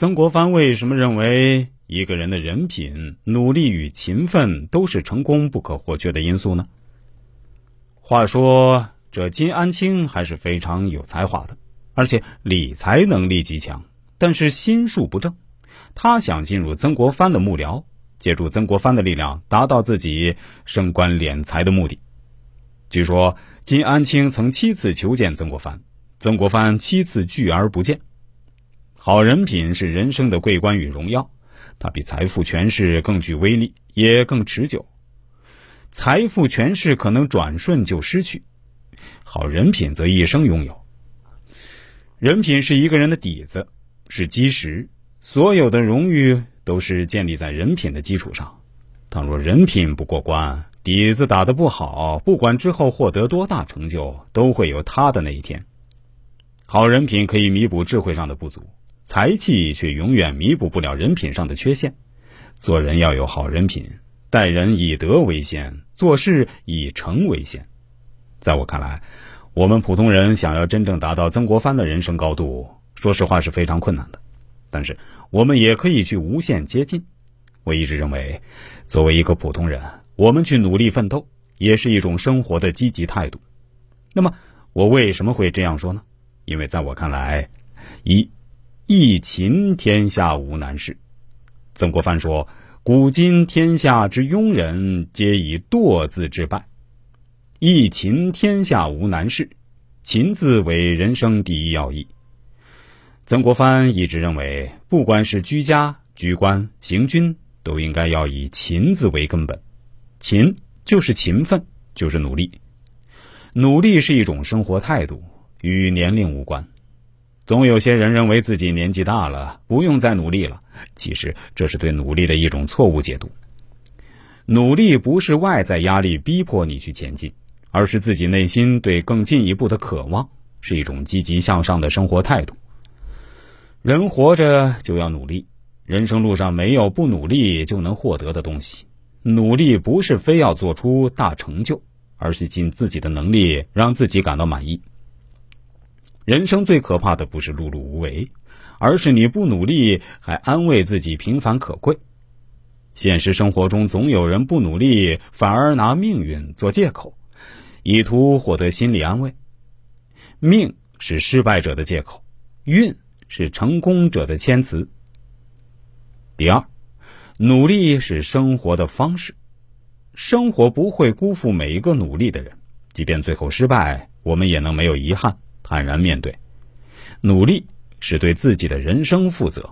曾国藩为什么认为一个人的人品、努力与勤奋都是成功不可或缺的因素呢？话说，这金安清还是非常有才华的，而且理财能力极强，但是心术不正。他想进入曾国藩的幕僚，借助曾国藩的力量，达到自己升官敛财的目的。据说，金安清曾七次求见曾国藩，曾国藩七次拒而不见。好人品是人生的桂冠与荣耀，它比财富权势更具威力，也更持久。财富权势可能转瞬就失去，好人品则一生拥有。人品是一个人的底子，是基石，所有的荣誉都是建立在人品的基础上。倘若人品不过关，底子打得不好，不管之后获得多大成就，都会有塌的那一天。好人品可以弥补智慧上的不足。才气却永远弥补不了人品上的缺陷。做人要有好人品，待人以德为先，做事以诚为先。在我看来，我们普通人想要真正达到曾国藩的人生高度，说实话是非常困难的。但是，我们也可以去无限接近。我一直认为，作为一个普通人，我们去努力奋斗，也是一种生活的积极态度。那么，我为什么会这样说呢？因为在我看来，一。一勤天下无难事。曾国藩说：“古今天下之庸人，皆以惰字致败。一勤天下无难事，勤字为人生第一要义。”曾国藩一直认为，不管是居家、居官、行军，都应该要以勤字为根本。勤就是勤奋，就是努力。努力是一种生活态度，与年龄无关。总有些人认为自己年纪大了，不用再努力了。其实这是对努力的一种错误解读。努力不是外在压力逼迫你去前进，而是自己内心对更进一步的渴望，是一种积极向上的生活态度。人活着就要努力，人生路上没有不努力就能获得的东西。努力不是非要做出大成就，而是尽自己的能力，让自己感到满意。人生最可怕的不是碌碌无为，而是你不努力还安慰自己平凡可贵。现实生活中总有人不努力，反而拿命运做借口，以图获得心理安慰。命是失败者的借口，运是成功者的谦词。第二，努力是生活的方式，生活不会辜负每一个努力的人，即便最后失败，我们也能没有遗憾。坦然面对，努力是对自己的人生负责。